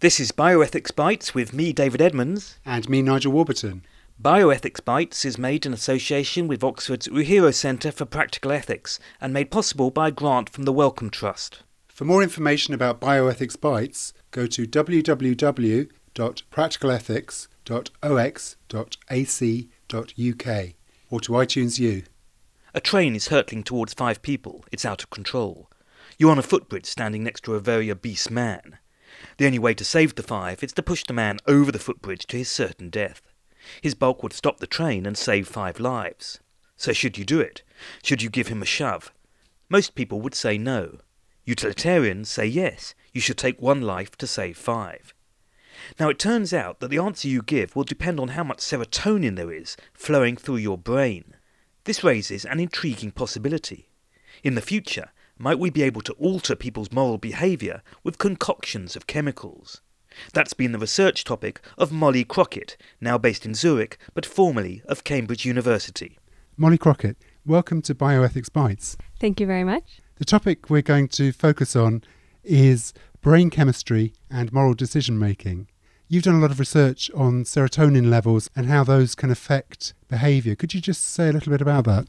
This is Bioethics Bites with me, David Edmonds. And me, Nigel Warburton. Bioethics Bites is made in association with Oxford's Uehiro Centre for Practical Ethics and made possible by a grant from the Wellcome Trust. For more information about Bioethics Bites, go to www.practicalethics.ox.ac.uk or to iTunes U. A train is hurtling towards five people. It's out of control. You're on a footbridge standing next to a very obese man. The only way to save the five is to push the man over the footbridge to his certain death. His bulk would stop the train and save five lives. So should you do it? Should you give him a shove? Most people would say no. Utilitarians say yes, you should take one life to save five. Now it turns out that the answer you give will depend on how much serotonin there is flowing through your brain. This raises an intriguing possibility. In the future, might we be able to alter people's moral behaviour with concoctions of chemicals? That's been the research topic of Molly Crockett, now based in Zurich, but formerly of Cambridge University. Molly Crockett, welcome to Bioethics Bites. Thank you very much. The topic we're going to focus on is brain chemistry and moral decision making. You've done a lot of research on serotonin levels and how those can affect behaviour. Could you just say a little bit about that?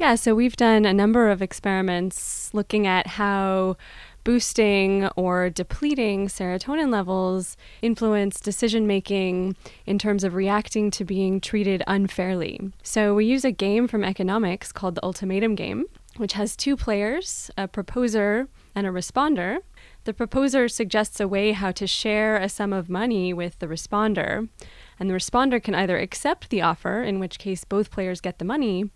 Yeah, so we've done a number of experiments looking at how boosting or depleting serotonin levels influence decision making in terms of reacting to being treated unfairly. So we use a game from economics called the ultimatum game, which has two players, a proposer and a responder. The proposer suggests a way how to share a sum of money with the responder, and the responder can either accept the offer, in which case both players get the money,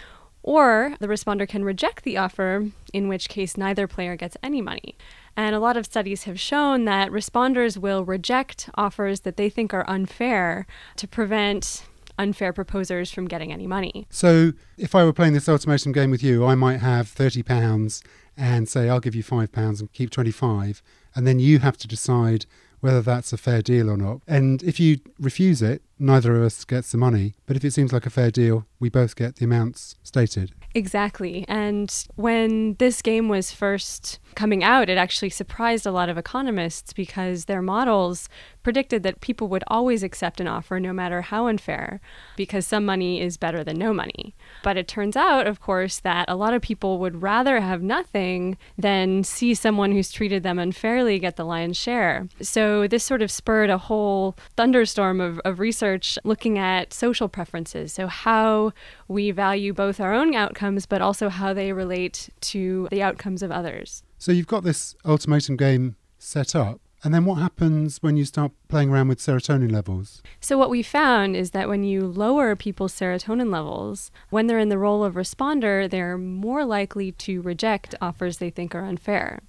or the responder can reject the offer, in which case neither player gets any money. And a lot of studies have shown that responders will reject offers that they think are unfair to prevent unfair proposers from getting any money. So, if I were playing this ultimatum game with you, I might have £30 and say, I'll give you £5 and keep 25 And then you have to decide whether that's a fair deal or not. And if you refuse it, neither of us gets the money. But if it seems like a fair deal, we both get the amounts stated. Exactly. And when this game was first coming out, it actually surprised a lot of economists because their models predicted that people would always accept an offer no matter how unfair, because some money is better than no money. But it turns out, of course, that a lot of people would rather have nothing than see someone who's treated them unfairly get the lion's share. So this sort of spurred a whole thunderstorm of, of research looking at social preferences. So, how we value both our own outcomes, but also how they relate to the outcomes of others. So, you've got this ultimatum game set up. And then what happens when you start playing around with serotonin levels? So, what we found is that when you lower people's serotonin levels, when they're in the role of responder, they're more likely to reject offers they think are unfair.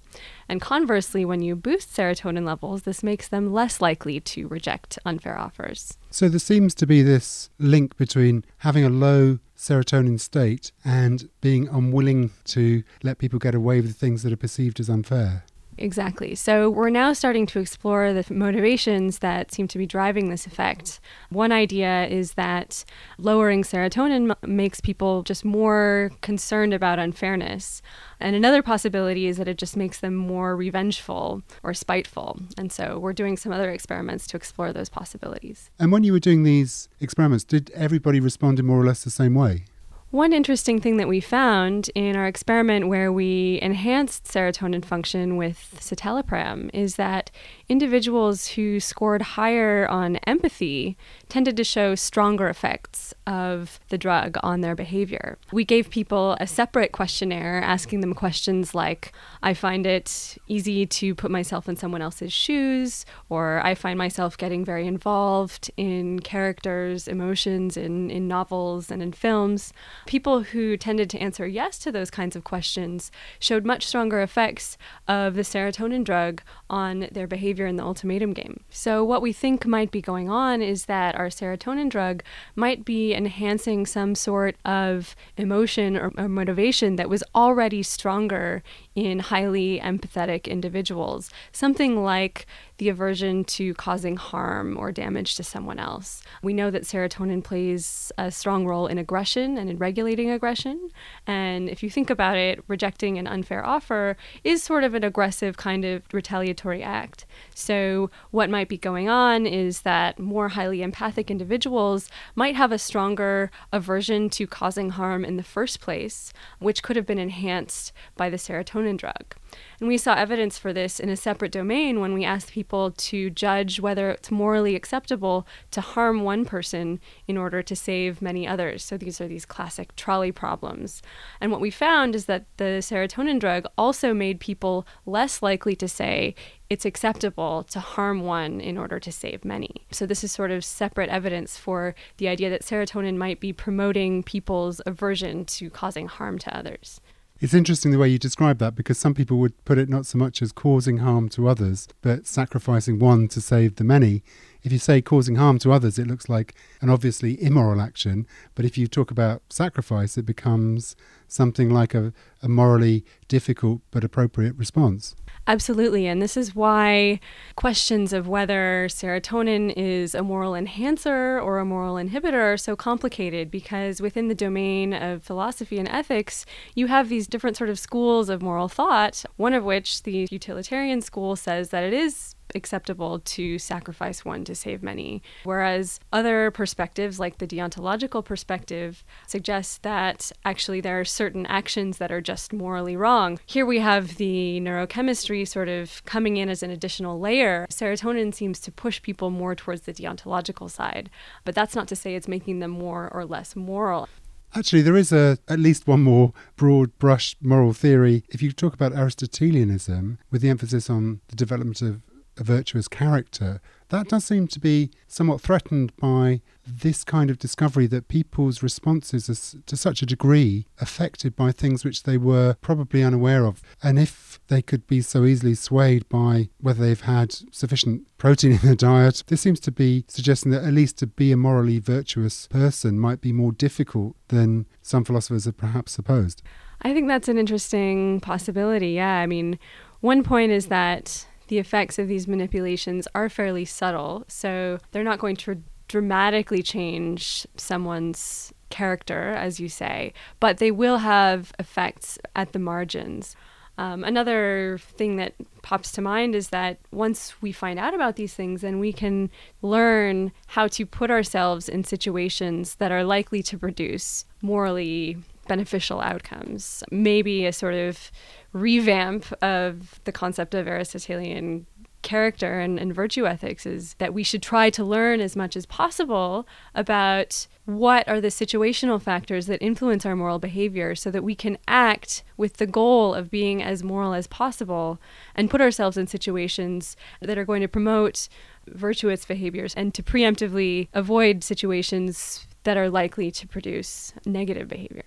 And conversely, when you boost serotonin levels, this makes them less likely to reject unfair offers. So, there seems to be this link between having a low serotonin state and being unwilling to let people get away with the things that are perceived as unfair. Exactly. So we're now starting to explore the motivations that seem to be driving this effect. One idea is that lowering serotonin m- makes people just more concerned about unfairness. And another possibility is that it just makes them more revengeful or spiteful. And so we're doing some other experiments to explore those possibilities. And when you were doing these experiments, did everybody respond in more or less the same way? One interesting thing that we found in our experiment where we enhanced serotonin function with citalopram is that individuals who scored higher on empathy tended to show stronger effects of the drug on their behavior. We gave people a separate questionnaire asking them questions like I find it easy to put myself in someone else's shoes, or I find myself getting very involved in characters' emotions in, in novels and in films. People who tended to answer yes to those kinds of questions showed much stronger effects of the serotonin drug on their behavior in the ultimatum game. So, what we think might be going on is that our serotonin drug might be enhancing some sort of emotion or, or motivation that was already stronger in highly empathetic individuals. Something like the aversion to causing harm or damage to someone else. We know that serotonin plays a strong role in aggression and in regulating aggression. And if you think about it, rejecting an unfair offer is sort of an aggressive kind of retaliatory act. So, what might be going on is that more highly empathic individuals might have a stronger aversion to causing harm in the first place, which could have been enhanced by the serotonin drug. And we saw evidence for this in a separate domain when we asked people to judge whether it's morally acceptable to harm one person in order to save many others. So these are these classic trolley problems. And what we found is that the serotonin drug also made people less likely to say, it's acceptable to harm one in order to save many. So, this is sort of separate evidence for the idea that serotonin might be promoting people's aversion to causing harm to others. It's interesting the way you describe that because some people would put it not so much as causing harm to others, but sacrificing one to save the many. If you say causing harm to others, it looks like an obviously immoral action. But if you talk about sacrifice, it becomes something like a, a morally difficult but appropriate response. Absolutely. And this is why questions of whether serotonin is a moral enhancer or a moral inhibitor are so complicated because within the domain of philosophy and ethics, you have these different sort of schools of moral thought, one of which, the utilitarian school, says that it is acceptable to sacrifice one to save many. Whereas other perspectives, like the deontological perspective, suggest that actually there are certain actions that are just morally wrong. Here we have the neurochemistry sort of coming in as an additional layer. Serotonin seems to push people more towards the deontological side, but that's not to say it's making them more or less moral. Actually, there is a at least one more broad brush moral theory. If you talk about Aristotelianism, with the emphasis on the development of a virtuous character, that does seem to be somewhat threatened by this kind of discovery that people's responses are to such a degree affected by things which they were probably unaware of. And if they could be so easily swayed by whether they've had sufficient protein in their diet, this seems to be suggesting that at least to be a morally virtuous person might be more difficult than some philosophers have perhaps supposed. I think that's an interesting possibility. Yeah. I mean, one point is that the effects of these manipulations are fairly subtle. So they're not going to dramatically change someone's character, as you say, but they will have effects at the margins. Um, another thing that pops to mind is that once we find out about these things, then we can learn how to put ourselves in situations that are likely to produce morally beneficial outcomes. Maybe a sort of revamp of the concept of Aristotelian character and, and, virtue ethics is that we should try to learn as much as possible about what are the situational factors that influence our moral behavior so that we can act with the goal of being as moral as possible and put ourselves in situations that are going to promote virtuous behaviors and to preemptively avoid situations that are likely to produce negative behavior.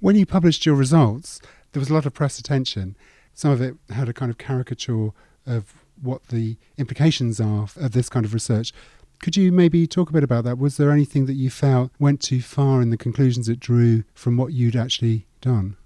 When you published your results, there was a lot of press attention. Some of it had a kind of caricature of what the implications are of this kind of research. Could you maybe talk a bit about that? Was there anything that you felt went too far in the conclusions it drew from what you'd actually done?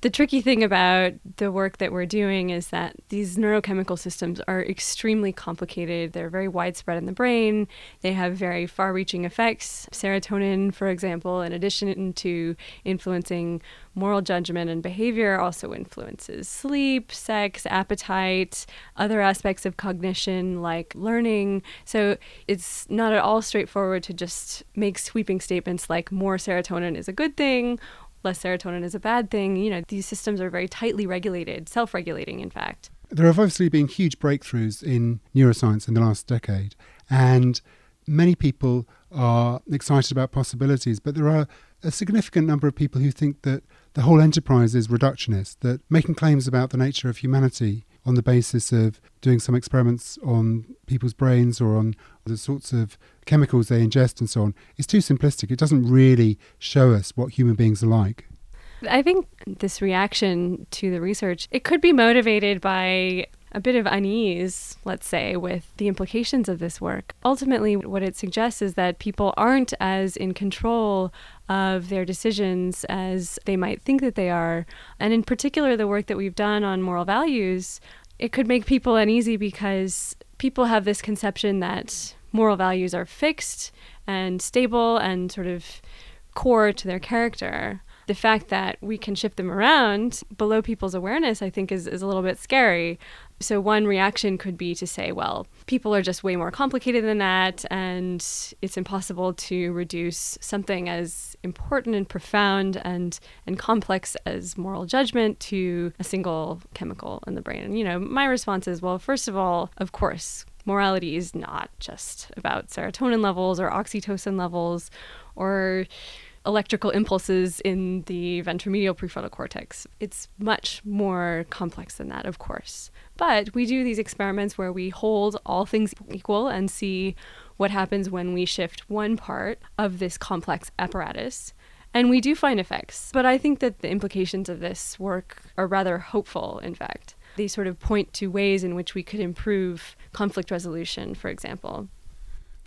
The tricky thing about the work that we're doing is that these neurochemical systems are extremely complicated. They're very widespread in the brain. They have very far reaching effects. Serotonin, for example, in addition to influencing moral judgment and behavior, also influences sleep, sex, appetite, other aspects of cognition like learning. So it's not at all straightforward to just make sweeping statements like more serotonin is a good thing less serotonin is a bad thing. You know, these systems are very tightly regulated, self regulating, in fact. There have obviously been huge breakthroughs in neuroscience in the last decade, and many people are excited about possibilities, but there are a significant number of people who think that the whole enterprise is reductionist, that making claims about the nature of humanity on the basis of doing some experiments on people's brains or on the sorts of chemicals they ingest and so on is too simplistic. It doesn't really show us what human beings are like. I think this reaction to the research, it could be motivated by a bit of unease, let's say, with the implications of this work. Ultimately, what it suggests is that people aren't as in control of their decisions as they might think that they are. And in particular, the work that we've done on moral values, it could make people uneasy because people have this conception that moral values are fixed and stable and sort of core to their character. The fact that we can shift them around below people's awareness, I think, is, is a little bit scary. So, one reaction could be to say, well, people are just way more complicated than that, and it's impossible to reduce something as important and profound and, and complex as moral judgment to a single chemical in the brain. And, you know, my response is, well, first of all, of course, morality is not just about serotonin levels or oxytocin levels or electrical impulses in the ventromedial prefrontal cortex. It's much more complex than that, of course. But we do these experiments where we hold all things equal and see what happens when we shift one part of this complex apparatus. And we do find effects. But I think that the implications of this work are rather hopeful, in fact. They sort of point to ways in which we could improve conflict resolution, for example.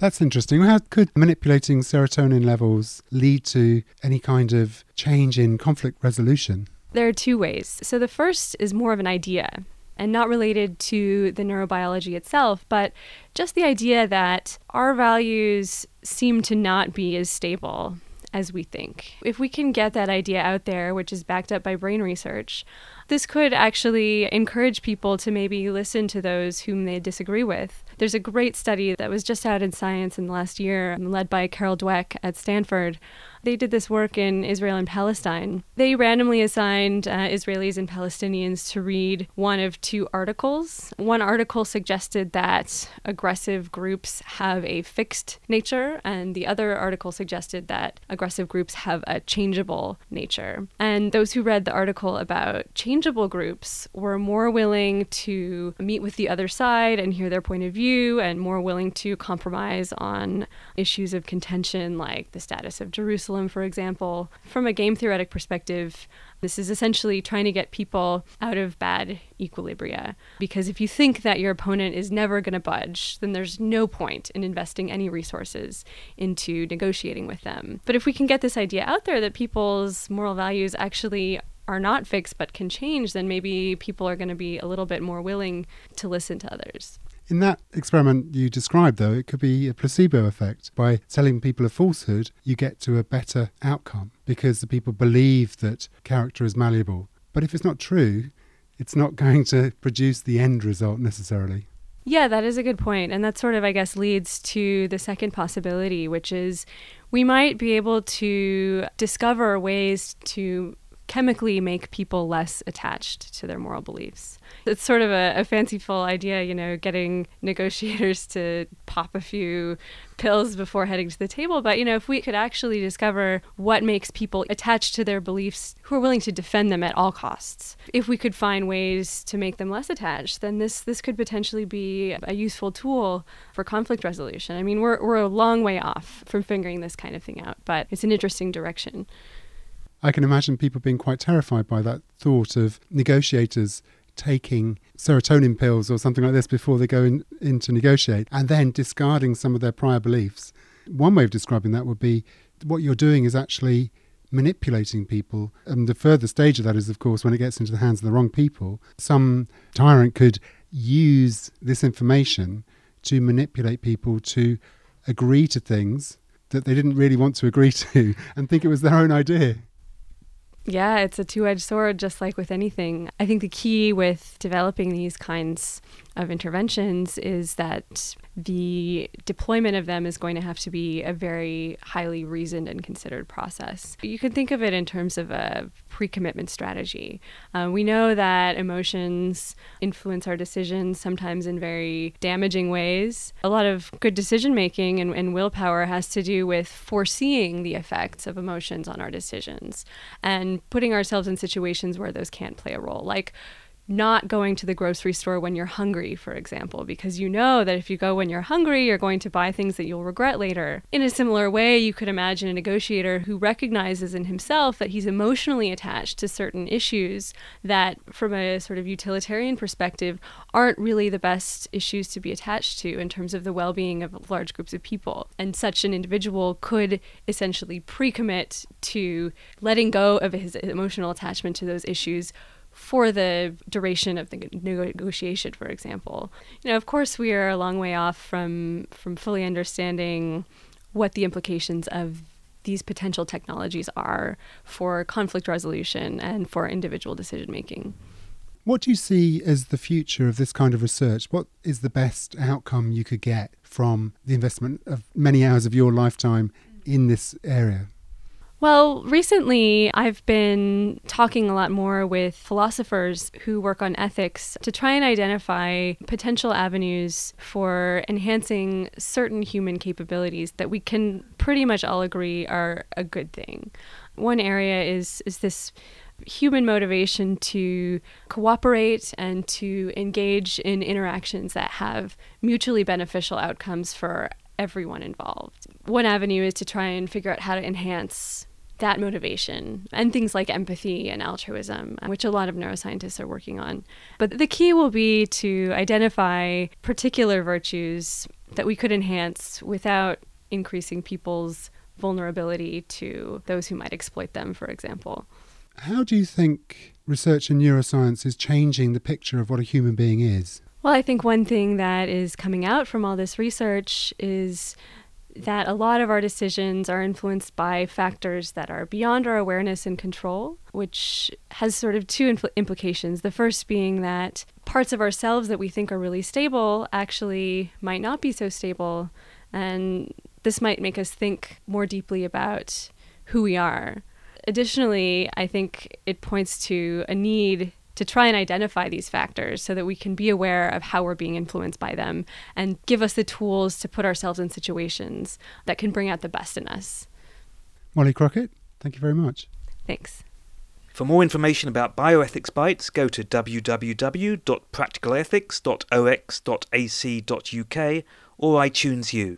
That's interesting. How could manipulating serotonin levels lead to any kind of change in conflict resolution? There are two ways. So the first is more of an idea and not related to the neurobiology itself, but just the idea that our values seem to not be as stable as we think. If we can get that idea out there, which is backed up by brain research, this could actually encourage people to maybe listen to those whom they disagree with. There's a great study that was just out in Science in the last year, led by Carol Dweck at Stanford, they did this work in Israel and Palestine. They randomly assigned uh, Israelis and Palestinians to read one of two articles. One article suggested that aggressive groups have a fixed nature, and the other article suggested that aggressive groups have a changeable nature. And those who read the article about changeable groups were more willing to meet with the other side and hear their point of view, and more willing to compromise on issues of contention like the status of Jerusalem For example. From a game theoretic perspective, this is essentially trying to get people out of bad equilibria. Because if you think that your opponent is never going to budge, then there's no point in investing any resources into negotiating with them. But if we can get this idea out there that people's moral values actually are not fixed but can change, then maybe people are going to be a little bit more willing to listen to others. In that experiment you described, though, it could be a placebo effect. By telling people a falsehood, you get to a better outcome because the people believe that character is malleable. But if it's not true, it's not going to produce the end result necessarily. Yeah, that is a good point. And that sort of, I guess, leads to the second possibility, which is we might be able to discover ways to chemically make people less attached to their moral beliefs. It's sort of a, a, fanciful idea, you know, getting negotiators to pop a few pills before heading to the table. But, you know, if we could actually discover what makes people attached to their beliefs who are willing to defend them at all costs, if we could find ways to make them less attached, then this, this could potentially be a useful tool for conflict resolution. I mean, we're, we're a long way off from figuring this kind of thing out, but it's an interesting direction. I can imagine people being quite terrified by that thought of negotiators taking serotonin pills or something like this before they go in, in to negotiate and then discarding some of their prior beliefs. One way of describing that would be what you're doing is actually manipulating people. And the further stage of that is, of course, when it gets into the hands of the wrong people. Some tyrant could use this information to manipulate people to agree to things that they didn't really want to agree to and think it was their own idea. Yeah, it's a two edged sword, just like with anything. I think the key with developing these kinds of interventions is that the deployment of them is going to have to be a very highly reasoned and considered process. You can think of it in terms of a pre commitment strategy. Uh, we know that emotions influence our decisions, sometimes in very damaging ways. A lot of good decision making and, and willpower has to do with foreseeing the effects of emotions on our decisions and putting ourselves in situations where those can't play a role. Like, not going to the grocery store when you're hungry, for example, because you know that if you go when you're hungry, you're going to buy things that you'll regret later. In a similar way, you could imagine a negotiator who recognizes in himself that he's emotionally attached to certain issues that, from a sort of utilitarian perspective, aren't really the best issues to be attached to in terms of the well being of large groups of people. And such an individual could essentially pre commit to letting go of his emotional attachment to those issues for the duration of the negotiation, for example. You know, of course, we are a long way off from from fully understanding what the implications of these potential technologies are for conflict resolution and for individual decision making. What do you see as the future of this kind of research? What is the best outcome you could get from the investment of many hours of your lifetime in this area? Well, recently I've been talking a lot more with philosophers who work on ethics to try and identify potential avenues for enhancing certain human capabilities that we can pretty much all agree are a good thing. One area is is this human motivation to cooperate and to engage in interactions that have mutually beneficial outcomes for everyone involved. One avenue is to try and figure out how to enhance that motivation and things like empathy and altruism, which a lot of neuroscientists are working on. But the key will be to identify particular virtues that we could enhance without increasing people's vulnerability to those who might exploit them, for example. How do you think research in neuroscience is changing the picture of what a human being is? Well, I think one thing that is coming out from all this research is that a lot of our decisions are influenced by factors that are beyond our awareness and control, which has sort of two impl- implications. The first being that parts of ourselves that we think are really stable actually might not be so stable, and this might make us think more deeply about who we are. Additionally, I think it points to a need to try and identify these factors so that we can be aware of how we're being influenced by them and give us the tools to put ourselves in situations that can bring out the best in us. Molly Crockett, thank you very much. Thanks. For more information about Bioethics Bites, go to www.practicalethics.ox.ac.uk or iTunes U.